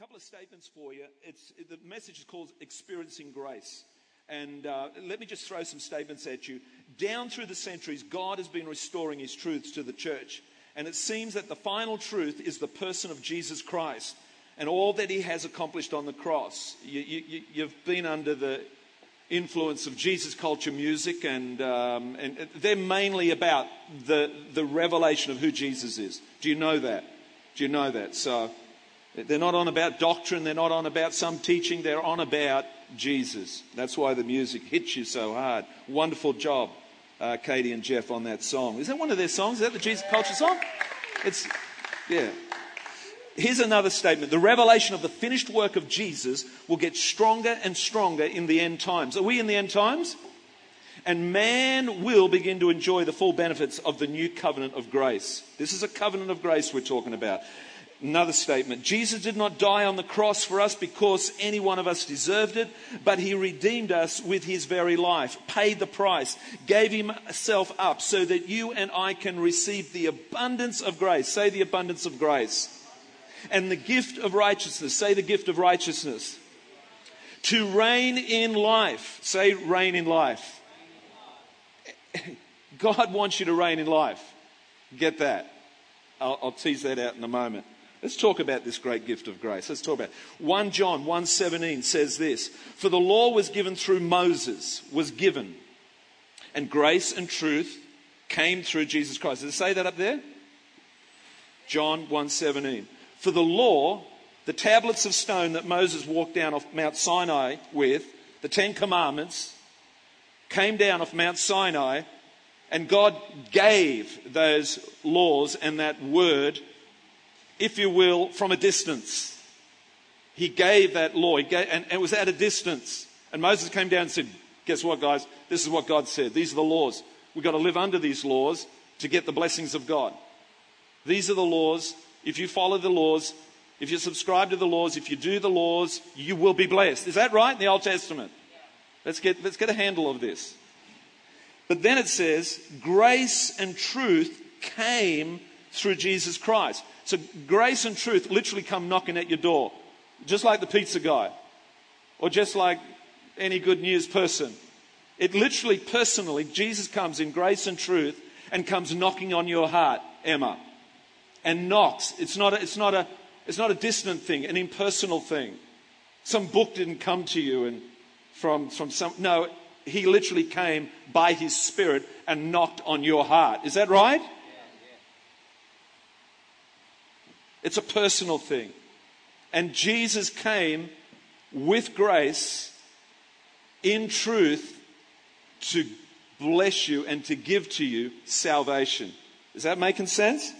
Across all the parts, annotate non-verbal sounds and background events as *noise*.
couple of statements for you. It's, the message is called Experiencing Grace. And uh, let me just throw some statements at you. Down through the centuries, God has been restoring his truths to the church. And it seems that the final truth is the person of Jesus Christ and all that he has accomplished on the cross. You, you, you've been under the influence of Jesus culture music, and, um, and they're mainly about the, the revelation of who Jesus is. Do you know that? Do you know that? So they're not on about doctrine, they're not on about some teaching, they're on about Jesus. That's why the music hits you so hard. Wonderful job, uh, Katie and Jeff, on that song. Is that one of their songs? Is that the Jesus Culture song? It's, yeah. Here's another statement. The revelation of the finished work of Jesus will get stronger and stronger in the end times. Are we in the end times? And man will begin to enjoy the full benefits of the new covenant of grace. This is a covenant of grace we're talking about. Another statement Jesus did not die on the cross for us because any one of us deserved it, but he redeemed us with his very life, paid the price, gave himself up so that you and I can receive the abundance of grace. Say the abundance of grace. And the gift of righteousness. Say the gift of righteousness. To reign in life. Say reign in life. *laughs* God wants you to reign in life. Get that. I'll, I'll tease that out in a moment. Let's talk about this great gift of grace. Let's talk about it. 1 John 1:17 says this, "For the law was given through Moses, was given, and grace and truth came through Jesus Christ." Does it say that up there? John 1:17. For the law, the tablets of stone that Moses walked down off Mount Sinai with, the 10 commandments, came down off Mount Sinai, and God gave those laws and that word if you will, from a distance. He gave that law, gave, and, and it was at a distance. And Moses came down and said, Guess what, guys? This is what God said. These are the laws. We've got to live under these laws to get the blessings of God. These are the laws. If you follow the laws, if you subscribe to the laws, if you do the laws, you will be blessed. Is that right in the Old Testament? Let's get, let's get a handle of this. But then it says, grace and truth came through Jesus Christ. So grace and truth literally come knocking at your door, just like the pizza guy, or just like any good news person. It literally, personally, Jesus comes in grace and truth and comes knocking on your heart, Emma, and knocks. It's not a, it's not a, it's not a distant thing, an impersonal thing. Some book didn't come to you and from, from some, no, he literally came by his spirit and knocked on your heart. Is that right? It's a personal thing. And Jesus came with grace in truth to bless you and to give to you salvation. Is that making sense?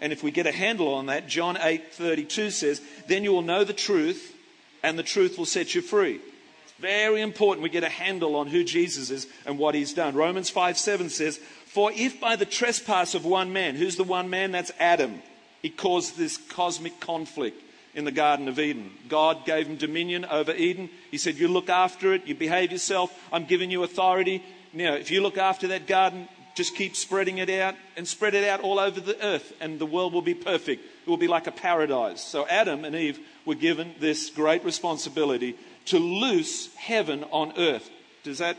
And if we get a handle on that, John 8:32 says, "Then you will know the truth, and the truth will set you free." It's very important we get a handle on who Jesus is and what he's done. Romans 5:7 says, for if by the trespass of one man, who's the one man? That's Adam, he caused this cosmic conflict in the Garden of Eden. God gave him dominion over Eden. He said, You look after it, you behave yourself, I'm giving you authority. Now, if you look after that garden, just keep spreading it out and spread it out all over the earth, and the world will be perfect. It will be like a paradise. So Adam and Eve were given this great responsibility to loose heaven on earth. Does that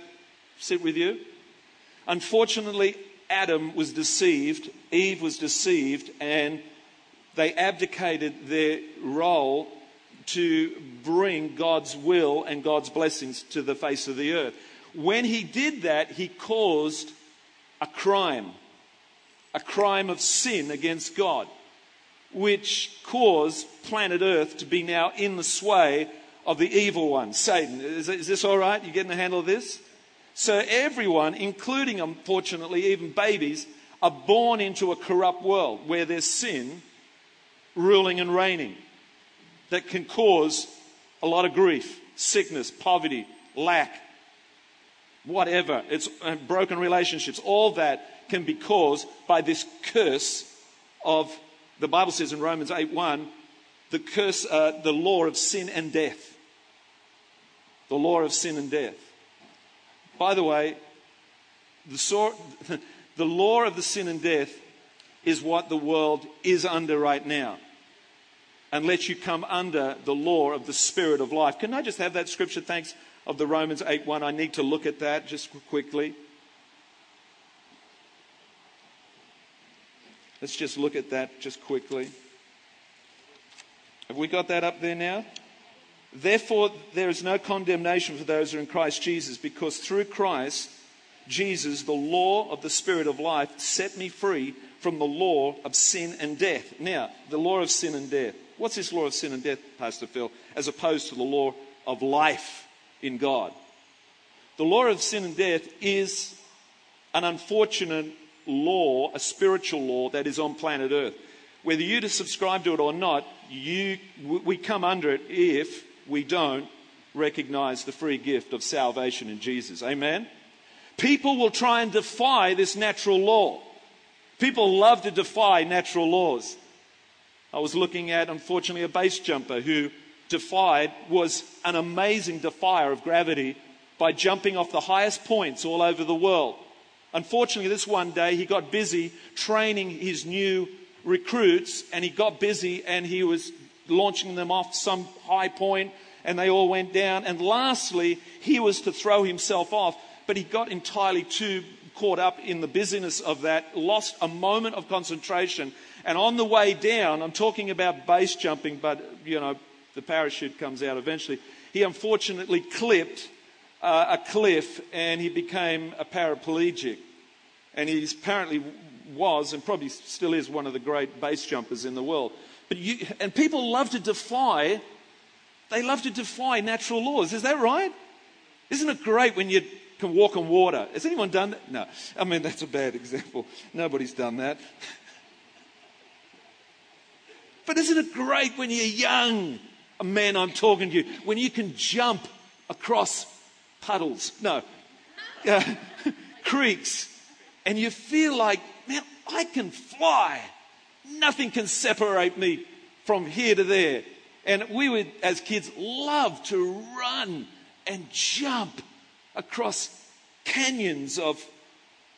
sit with you? Unfortunately, Adam was deceived, Eve was deceived, and they abdicated their role to bring God's will and God's blessings to the face of the earth. When he did that, he caused a crime, a crime of sin against God, which caused planet Earth to be now in the sway of the evil one, Satan. Is, this all right? You getting the handle of this? So everyone, including unfortunately even babies, are born into a corrupt world where there's sin ruling and reigning that can cause a lot of grief, sickness, poverty, lack, whatever. It's uh, broken relationships. All that can be caused by this curse of, the Bible says in Romans 8:1, the curse, uh, the law of sin and death. The law of sin and death. By the way, the, *laughs* the law of the sin and death is what the world is under right now. let you come under the law of the Spirit of life. Can I just have that scripture? Thanks of the Romans 8 1. I need to look at that just quickly. Let's just look at that just quickly. Have we got that up there now? Therefore, there is no condemnation for those who are in Christ Jesus, because through Christ Jesus, the law of the Spirit of life set me free from the law of sin and death. Now, the law of sin and death. What's this law of sin and death, Pastor Phil, as opposed to the law of life in God? The law of sin and death is an unfortunate law, a spiritual law that is on planet Earth. Whether you subscribe to it or not, you, we come under it if we don't recognize the free gift of salvation in Jesus. Amen? People will try and defy this natural law. People love to defy natural laws. I was looking at, unfortunately, a base jumper who defied, was an amazing defier of gravity by jumping off the highest points all over the world. Unfortunately, this one day he got busy training his new recruits and he got busy and he was launching them off some high point and they all went down. And lastly, he was to throw himself off, but he got entirely too caught up in the busyness of that, lost a moment of concentration. And on the way down, I'm talking about base jumping, but you know, the parachute comes out eventually. He unfortunately clipped uh, a cliff and he became a paraplegic. And he apparently was and probably still is one of the great base jumpers in the world. But you, and people love to defy, they love to defy natural laws. Is that right? Isn't it great when you can walk on water? Has anyone done that? No. I mean, that's a bad example. Nobody's done that. But isn't it great when you're young? A man, I'm talking to you, when you can jump across puddles, no, *laughs* creeks, and you feel like, man, I can fly. Nothing can separate me from here to there. And we would, as kids, love to run and jump across canyons of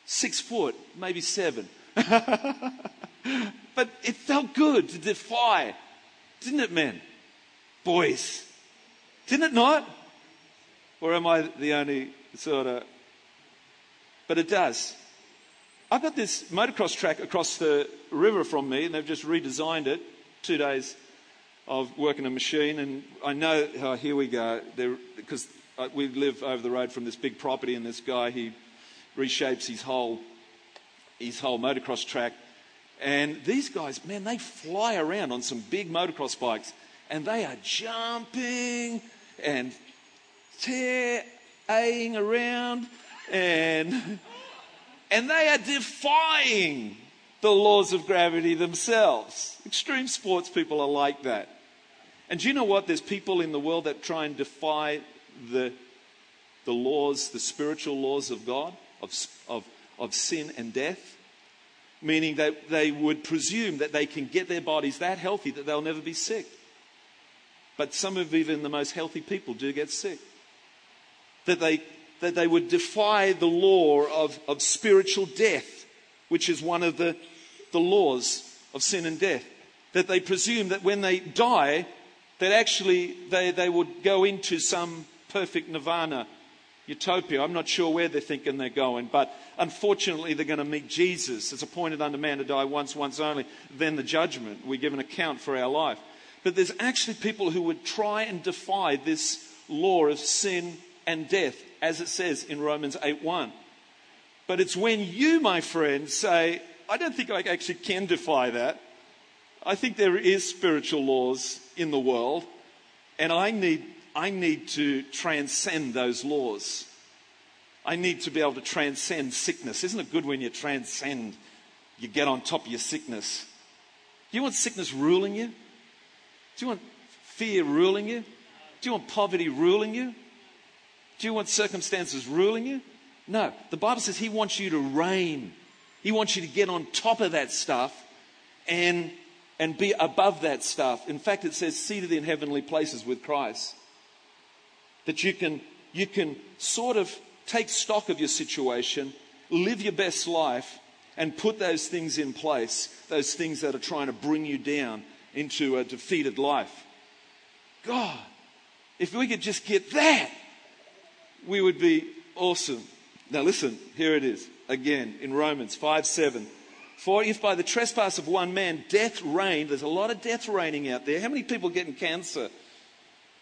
six foot, maybe seven. *laughs* but it felt good to defy, didn't it, men? Boys. Didn't it not? Or am I the only sort of. But it does. I've got this motocross track across the river from me, and they've just redesigned it. Two days of working a machine, and I know, oh, here we go, because uh, we live over the road from this big property, and this guy, he reshapes his whole, his whole motocross track. And these guys, man, they fly around on some big motocross bikes, and they are jumping and tearing around and and they are defying the laws of gravity themselves. Extreme sports people are like that. And do you know what? There's people in the world that try and defy the, the laws, the spiritual laws of God, of, of, of sin and death. Meaning that they would presume that they can get their bodies that healthy that they'll never be sick. But some of even the most healthy people do get sick. That they that they would defy the law of, of spiritual death, which is one of the, the laws of sin and death. That they presume that when they die, that actually they, they would go into some perfect nirvana, utopia. I'm not sure where they're thinking they're going, but unfortunately they're going to meet Jesus. It's appointed unto man to die once, once only, then the judgment. We give an account for our life. But there's actually people who would try and defy this law of sin and death as it says in Romans 8:1. But it's when you, my friend, say, I don't think I actually can defy that. I think there is spiritual laws in the world, and I need, I need to transcend those laws. I need to be able to transcend sickness. Isn't it good when you transcend, you get on top of your sickness? Do you want sickness ruling you? Do you want fear ruling you? Do you want poverty ruling you? Do you want circumstances ruling you? No. The Bible says He wants you to reign. He wants you to get on top of that stuff and, and be above that stuff. In fact, it says seated in heavenly places with Christ. That you can, you can sort of take stock of your situation, live your best life, and put those things in place, those things that are trying to bring you down, into a defeated life. God, if we could just get that, we would be awesome. Now listen, here it is again in Romans 5 7. For if by the trespass of one man death reigned, there's a lot of death reigning out there. How many people getting cancer?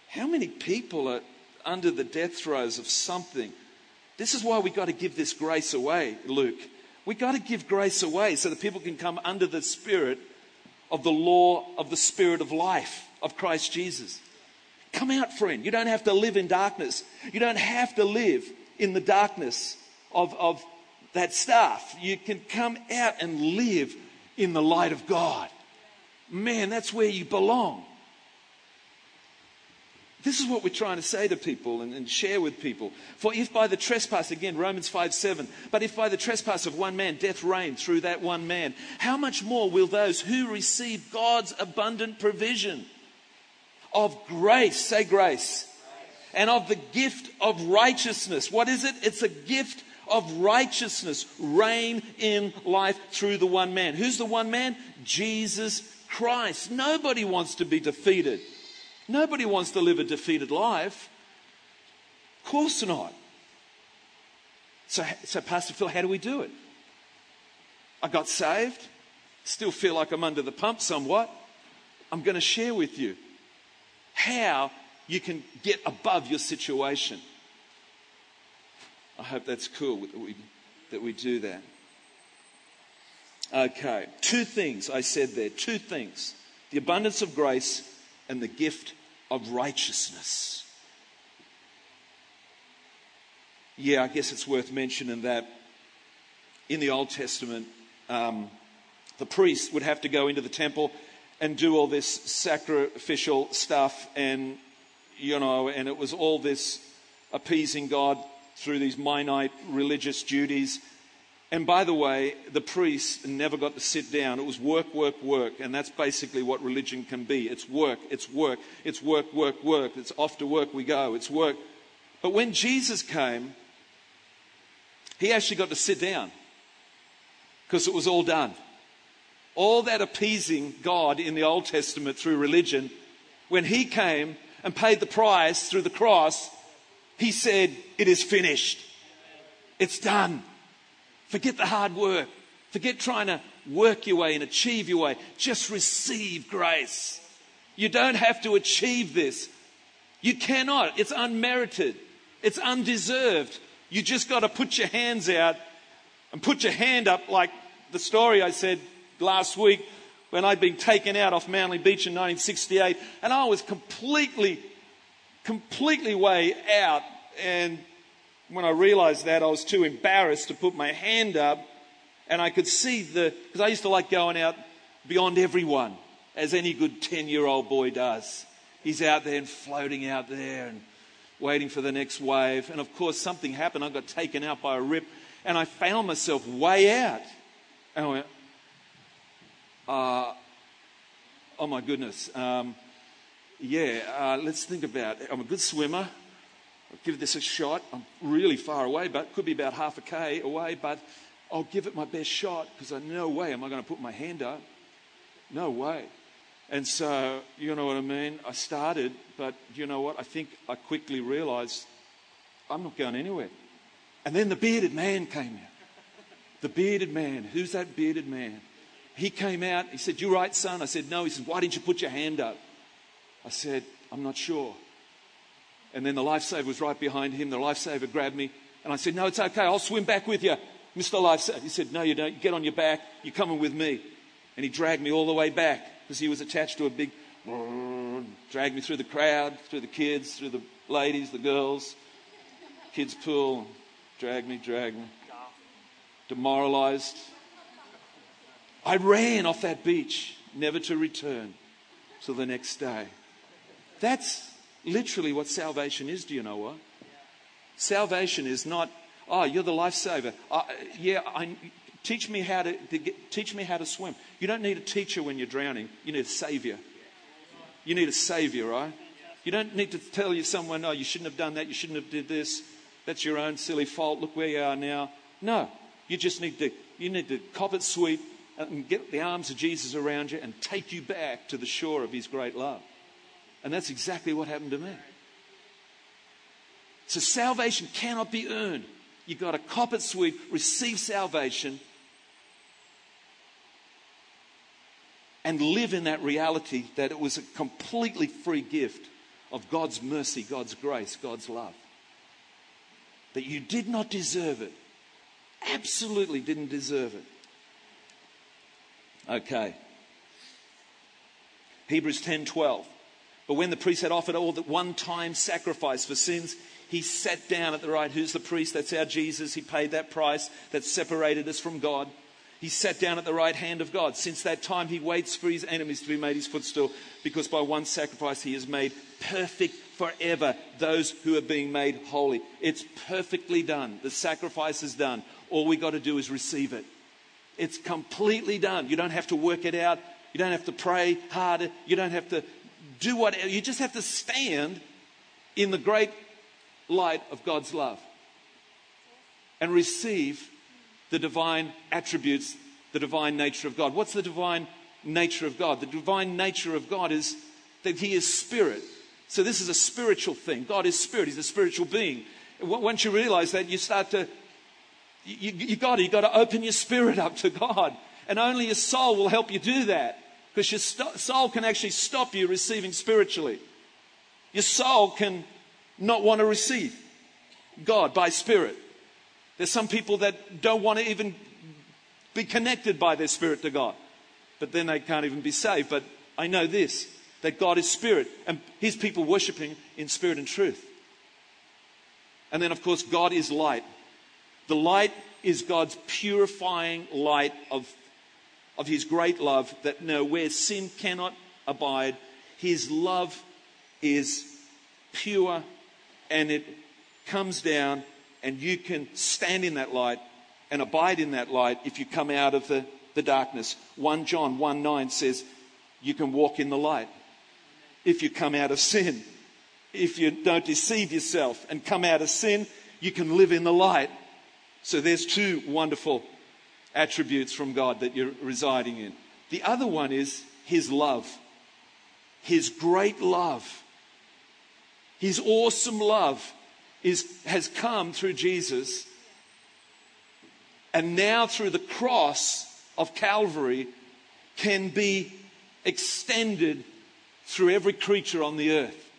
How many people are under the death throes of something? This is why we've got to give this grace away, Luke. We've got to give grace away so that people can come under the spirit of the law of the spirit of life of Christ Jesus. Come out, friend. You don't have to live in darkness. You don't have to live in the darkness of, of that stuff. You can come out and live in the light of God. Man, that's where you belong. This is what we're trying to say to people and, and, share with people. For if by the trespass, again, Romans 5 7, but if by the trespass of one man death reigned through that one man, how much more will those who receive God's abundant provision of grace, say grace, and of the gift of righteousness? What is it? It's a gift of righteousness reign in life through the one man. Who's the one man? Jesus Christ. Nobody wants to be defeated. Nobody wants to live a defeated life. Of course not. So, so, Pastor Phil, how do we do it? I got saved, still feel like I'm under the pump somewhat. I'm going to share with you how you can get above your situation. I hope that's cool that we, that we do that. Okay, two things I said there, two things the abundance of grace and the gift of righteousness. Yeah, I guess it's worth mentioning that in the Old Testament, um, the priest would have to go into the temple and do all this sacrificial stuff, and you know, and it was all this appeasing God through these minute religious duties and by the way, the priests never got to sit down. It was work, work, work. And that's basically what religion can be. It's work, it's work, it's work, work, work. It's off to work we go. It's work. But when Jesus came, he actually got to sit down because it was all done. All that appeasing God in the Old Testament through religion, when he came and paid the price through the cross, he said, It is finished. It's done. Forget the hard work. Forget trying to work your way and achieve your way. Just receive grace. You don't have to achieve this. You cannot. It's unmerited. It's undeserved. You just got to put your hands out and put your hand up like the story I said last week when I'd been taken out off Manly Beach in 1968 and I was completely, completely way out and when I realized that, I was too embarrassed to put my hand up. And I could see the, because I used to like going out beyond everyone, as any good 10 year old boy does. He's out there and floating out there and waiting for the next wave. And of course, something happened. I got taken out by a rip and I found myself way out. And I went, uh, oh my goodness. Um, yeah, uh, let's think about it. I'm a good swimmer. I'll give this a shot. I'm really far away, but could be about half a K away, but I'll give it my best shot because I no way am I going to put my hand up. No way. And so, you know what I mean? I started, but you know what? I think I quickly realized I'm not going anywhere. And then the bearded man came out. The bearded man. Who's that bearded man? He came out. He said, You right, son? I said, No. He said, Why didn't you put your hand up? I said, I'm not sure. And then the lifesaver was right behind him. The lifesaver grabbed me. And I said, No, it's okay. I'll swim back with you, Mr. Lifesaver. He said, No, you don't. Get on your back. You're coming with me. And he dragged me all the way back because he was attached to a big, dragged me through the crowd, through the kids, through the ladies, the girls, kids' pool. Dragged me, dragged me. Demoralized. I ran off that beach, never to return till the next day. That's literally what salvation is. Do you know what? Salvation is not, oh, you're the lifesaver. Uh, yeah, I, teach me how to, to get, teach me how to swim. You don't need a teacher when you're drowning. You need a savior. You need a savior, right? You don't need to tell you someone, oh, you shouldn't have done that. You shouldn't have did this. That's your own silly fault. Look where you are now. No, you just need to, you need to cop it sweet, and get the arms of Jesus around you and take you back to the shore of his great love. And that's exactly what happened to me. So salvation cannot be earned. You've got to cop it sweet, receive salvation, and live in that reality that it was a completely free gift of God's mercy, God's grace, God's love. That you did not deserve it. Absolutely didn't deserve it. Okay. Hebrews 10 12. But when the priest had offered all that one time sacrifice for sins, he sat down at the right. Who's the priest? That's our Jesus. He paid that price that separated us from God. He sat down at the right hand of God. Since that time, he waits for his enemies to be made his footstool, because by one sacrifice he has made perfect forever those who are being made holy. It's perfectly done. The sacrifice is done. All we got to do is receive it. It's completely done. You don't have to work it out. You don't have to pray harder. You don't have to do whatever. You just have to stand in the great light of God's love and receive the divine attributes, the divine nature of God. What's the divine nature of God? The divine nature of God is that He is spirit. So this is a spiritual thing. God is spirit. He's a spiritual being. Once you realize that, you start to, you, you got to, you got to open your spirit up to God. And only your soul will help you do that. Because your st- soul can actually stop you receiving spiritually. Your soul can not want to receive God by spirit. There's some people that don't want to even be connected by their spirit to God, but then they can't even be saved. But I know this that God is spirit, and His people worshiping in spirit and truth. And then, of course, God is light. The light is God's purifying light of, of His great love that no, where sin cannot abide, His love is pure and it comes down and you can stand in that light and abide in that light if you come out of the, the darkness. 1 John 1 9 says, You can walk in the light if you come out of sin. If you don't deceive yourself and come out of sin, you can live in the light. So there's two wonderful attributes from God that you're residing in. The other one is His love, His great love, His awesome love is, has come through Jesus. And now through the cross of Calvary can be extended through every creature on the earth,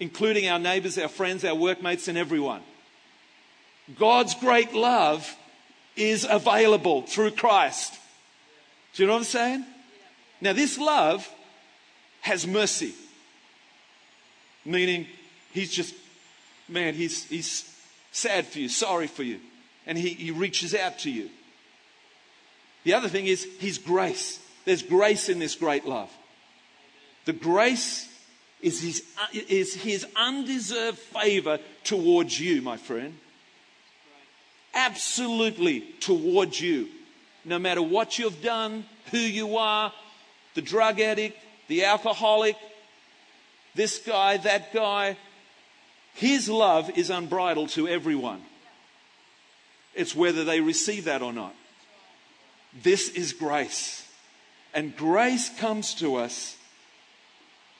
including our neighbors, our friends, our workmates, and everyone. God's great love is available through Christ. Do you know what I'm saying? Now, this love has mercy, meaning He's just man, he's, he's sad for you, sorry for you, and he, he reaches out to you. The other thing is his grace. There's grace in this great love. The grace is his, is his undeserved favor towards you, my friend. Absolutely towards you. No matter what you've done, who you are, the drug addict, the alcoholic, this guy, that guy, his love is unbridled to everyone. It's whether they receive that or not. This is grace. And grace comes to us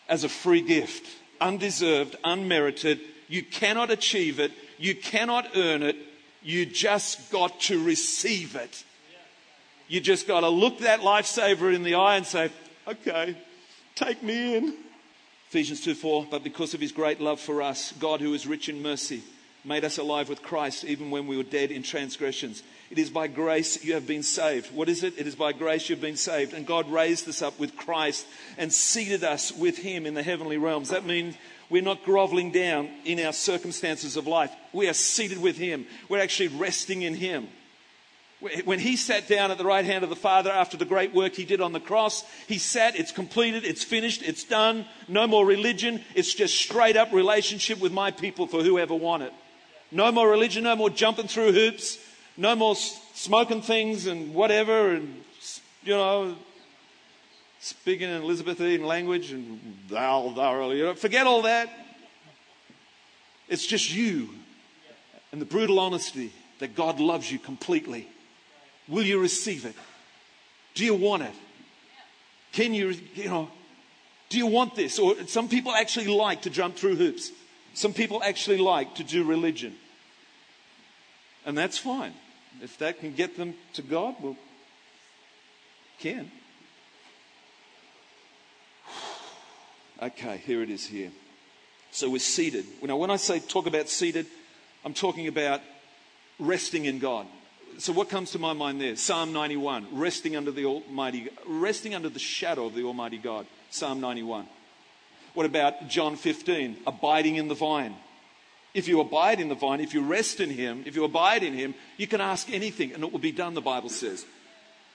as a free gift, undeserved, unmerited. You cannot achieve it, you cannot earn it, you just got to receive it. You just got to look that lifesaver in the eye and say, okay, take me in. Ephesians 2 4, but because of his great love for us, God, who is rich in mercy, made us alive with Christ even when we were dead in transgressions. It is by grace you have been saved. What is it? It is by grace you've been saved. And God raised us up with Christ and seated us with him in the heavenly realms. That means we're not groveling down in our circumstances of life. We are seated with him. We're actually resting in him. When he sat down at the right hand of the Father after the great work he did on the cross, he sat, it's completed, it's finished, it's done, no more religion, it's just straight up relationship with my people for whoever want it. No more religion, no more jumping through hoops, no more smoking things and whatever, and, you know, speaking in Elizabethan language and thou, thou, you know, forget all that. It's just you and the brutal honesty that God loves you completely Will you receive it? Do you want it? Can you, you know, do you want this? Or some people actually like to jump through hoops. Some people actually like to do religion. And that's fine. If that can get them to God, well, can. Okay, here it is here. So we're seated. Now, when I say talk about seated, I'm talking about resting in God. So what comes to my mind there? Psalm 91, resting under the Almighty, resting under the shadow of the Almighty God. Psalm 91. What about John 15, abiding in the vine? If you abide in the vine, if you rest in Him, if you abide in Him, you can ask anything and it will be done, the Bible says.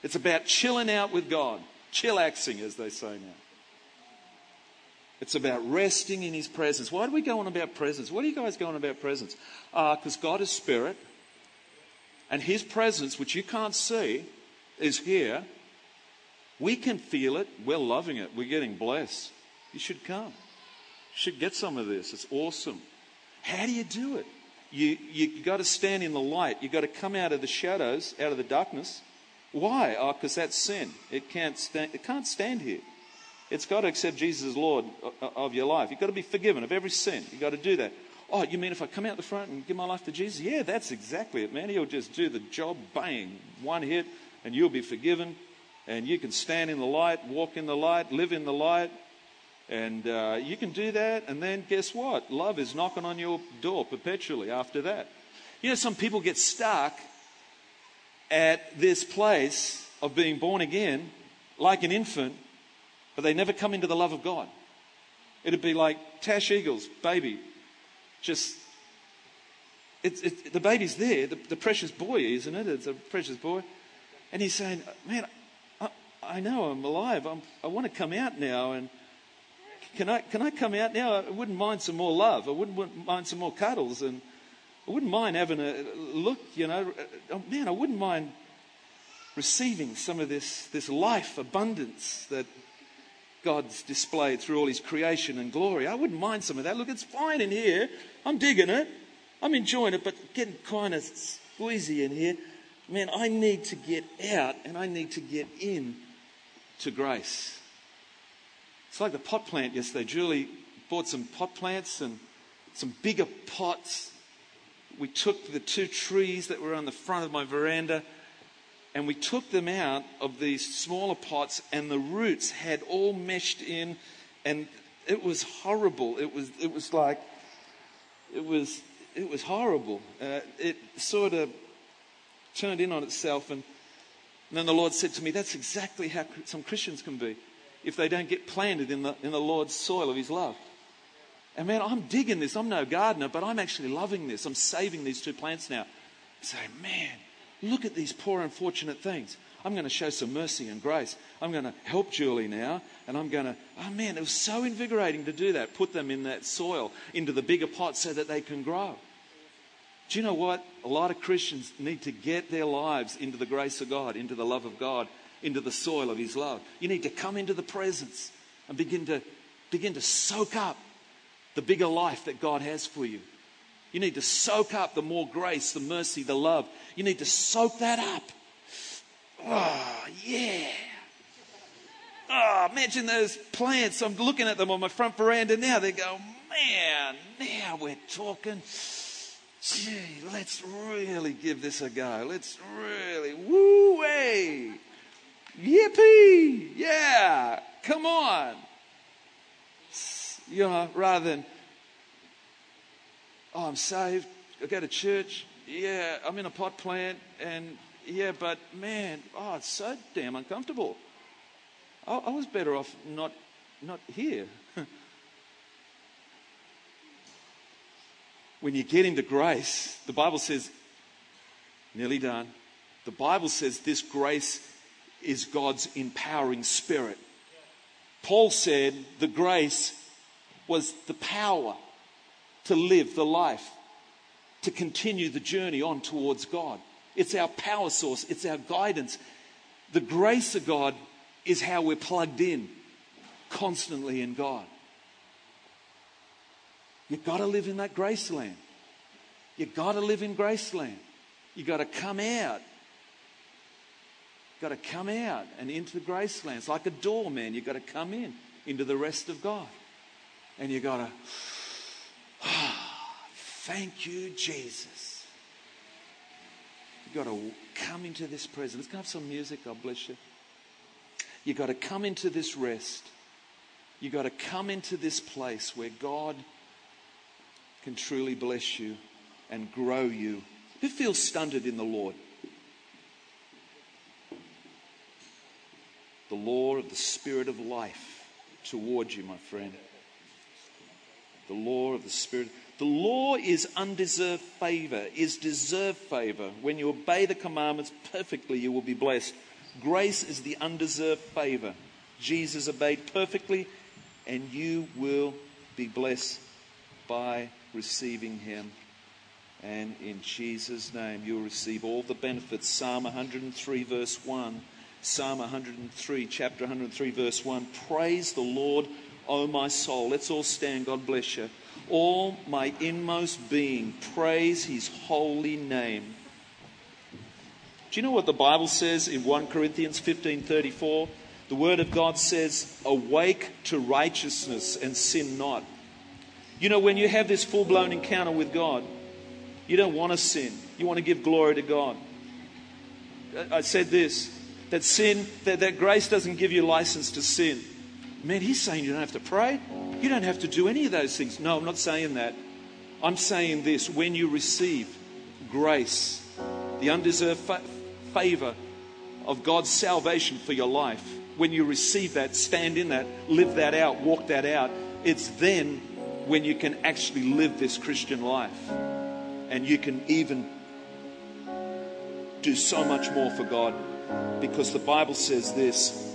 It's about chilling out with God, chillaxing, as they say now. It's about resting in His presence. Why do we go on about presence? What are you guys going on about presence? Because uh, God is spirit, and His presence, which you can't see, is here. We can feel it. We're loving it. We're getting blessed. You should come. You should get some of this. It's awesome. How do you do it? You, you got to stand in the light. You've got to come out of the shadows, out of the darkness. Why? Oh, because that's sin. It can't stand, it can't stand here. It's got to accept Jesus as Lord of your life. You've got to be forgiven of every sin. You've got to do that. Oh, you mean if I come out the front and give my life to Jesus? Yeah, that's exactly it, man. He'll just do the job, bang, one hit, and you'll be forgiven. And you can stand in the light, walk in the light, live in the light. And uh, you can do that. And then guess what? Love is knocking on your door perpetually after that. You know, some people get stuck at this place of being born again like an infant but they never come into the love of God. It'd be like Tash Eagles, baby, just. The baby's there, the, the, precious boy, isn't it? It's a precious boy. And he's saying, Man, I, I know I'm alive. I'm, I want to come out now. And can I, can I come out now? I wouldn't mind some more love. I wouldn't mind some more cuddles. And I wouldn't mind having a look, you know. Oh, man, I wouldn't mind receiving some of this, this life abundance that God's displayed through all his creation and glory. I wouldn't mind some of that. Look, it's fine in here. I'm digging it. I'm enjoying it, but getting kind of squeezy in here. Man, I need to get out and I need to get in to grace. It's like the pot plant yesterday. Julie bought some pot plants and some bigger pots. We took the two trees that were on the front of my veranda and we took them out of these smaller pots, and the roots had all meshed in, and it was horrible. It was, it was like, it was, it was horrible. Uh, it sort of turned in on itself, and, and then the Lord said to me, That's exactly how some Christians can be if they don't get planted in the, in the Lord's soil of His love. And man, I'm digging this. I'm no gardener, but I'm actually loving this. I'm saving these two plants now. Say, man, Look at these poor, unfortunate things. I'm going to show some mercy and grace. I'm going to help Julie now, and I'm going to, oh man, it was so invigorating to do that. Put them in that soil, into the bigger pot so that they can grow. Do you know what? A lot of Christians need to get their lives into the grace of God, into the love of God, into the soil of His love. You need to come into the presence and begin to, begin to soak up the bigger life that God has for you. You need to soak up the more grace, the mercy, the love. You need to soak that up. Oh, yeah. Oh, imagine those plants. I'm looking at them on my front veranda now. They go, man, now we're talking. Gee, let's really give this a go. Let's really, woo way. Yippee! Yeah, come on. You know, rather than, oh, I'm saved. I go to church. Yeah, I'm in a pot plant, and yeah, but man, oh, it's so damn uncomfortable. I, I was better off not, not here. *laughs* when you get into grace, the Bible says, nearly done. The Bible says this grace is God's empowering spirit. Paul said the grace was the power to live the life, to continue the journey on towards God. It's our power source, it's our guidance. The grace of God is how we're plugged in constantly in God. You've got to live in that graceland. You've got to live in graceland. You've got to come out. got to come out and into the graceland. It's like a door, man. You've got to come in into the rest of God. And you've got to, thank you, Jesus. You've got to come into this presence. Let's have some music. God bless you. You've got to come into this rest. You've got to come into this place where God can truly bless you and grow you. Who feels stunted in the Lord? The law of the Spirit of life towards you, my friend. The law of the Spirit. The law is undeserved favor, is deserved favor. When you obey the commandments perfectly, you will be blessed. Grace is the undeserved favor. Jesus obeyed perfectly, and you will be blessed by receiving him. And in Jesus' name, you'll receive all the benefits. Psalm 103, verse 1. Psalm 103, chapter 103, verse 1. Praise the Lord, O my soul. Let's all stand. God bless you. All my inmost being, praise his holy name. Do you know what the Bible says in 1 Corinthians 15:34? The word of God says, "Awake to righteousness and sin not." You know when you have this full-blown encounter with God, you don't want to sin. You want to give glory to God. I said this that sin, that, that grace doesn't give you license to sin. Man, he's saying you don't have to pray. You don't have to do any of those things. No, I'm not saying that. I'm saying this when you receive grace, the undeserved fa- favor of God's salvation for your life, when you receive that, stand in that, live that out, walk that out, it's then when you can actually live this Christian life. And you can even do so much more for God because the Bible says this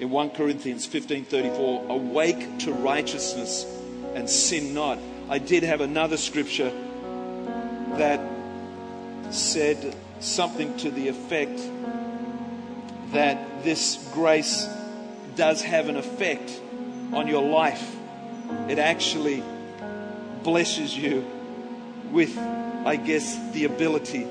in 1 Corinthians 15:34 awake to righteousness and sin not. I did have another scripture that said something to the effect that this grace does have an effect on your life. It actually blesses you with I guess the ability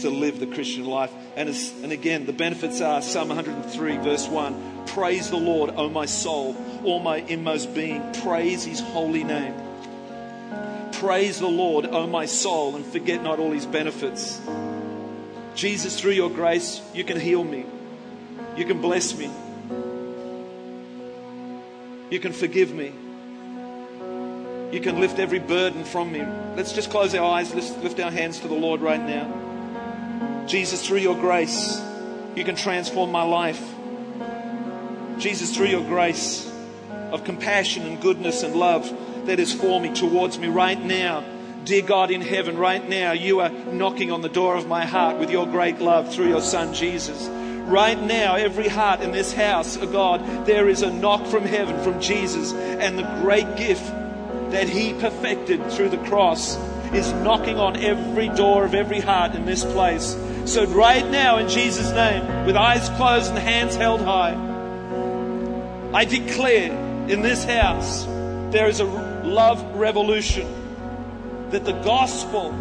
to live the Christian life. And, and again, the benefits are Psalm 103, verse 1 Praise the Lord, O my soul, all my inmost being. Praise his holy name. Praise the Lord, O my soul, and forget not all his benefits. Jesus, through your grace, you can heal me. You can bless me. You can forgive me. You can lift every burden from me. Let's just close our eyes. Let's lift our hands to the Lord right now. Jesus, through your grace, you can transform my life. Jesus, through your grace of compassion and goodness and love that is for me, towards me right now. Dear God in heaven, right now, you are knocking on the door of my heart with your great love through your Son Jesus. Right now, every heart in this house, oh God, there is a knock from heaven from Jesus, and the great gift that He perfected through the cross is knocking on every door of every heart in this place. So, right now, in Jesus' name, with eyes closed and hands held high, I declare in this house there is a love revolution. That the gospel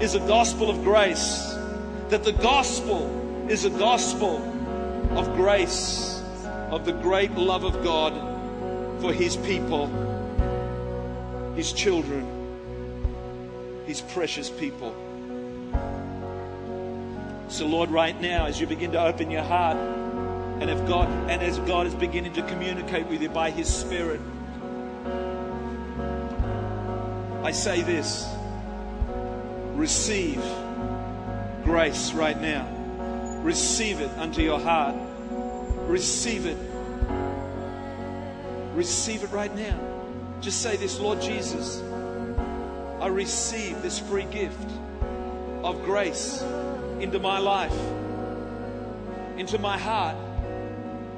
is a gospel of grace. That the gospel is a gospel of grace, of the great love of God for His people, His children, His precious people. So, Lord, right now, as you begin to open your heart, and if God and as God is beginning to communicate with you by His Spirit, I say this receive grace right now. Receive it unto your heart. Receive it. Receive it right now. Just say this, Lord Jesus, I receive this free gift of grace into my life, into my heart.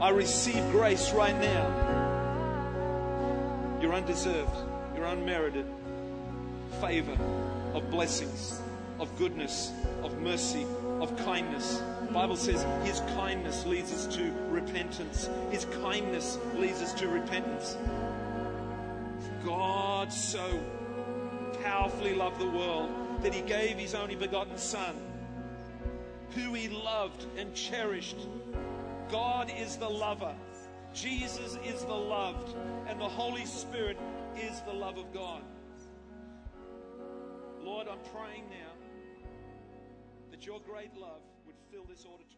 I receive grace right now. You're undeserved, you're unmerited favor of blessings, of goodness, of mercy, of kindness. The Bible says his kindness leads us to repentance. His kindness leads us to repentance. God so powerfully loved the world that he gave his only begotten Son who He loved and cherished. God is the lover, Jesus is the loved, and the Holy Spirit is the love of God. Lord, I'm praying now that your great love would fill this auditorium.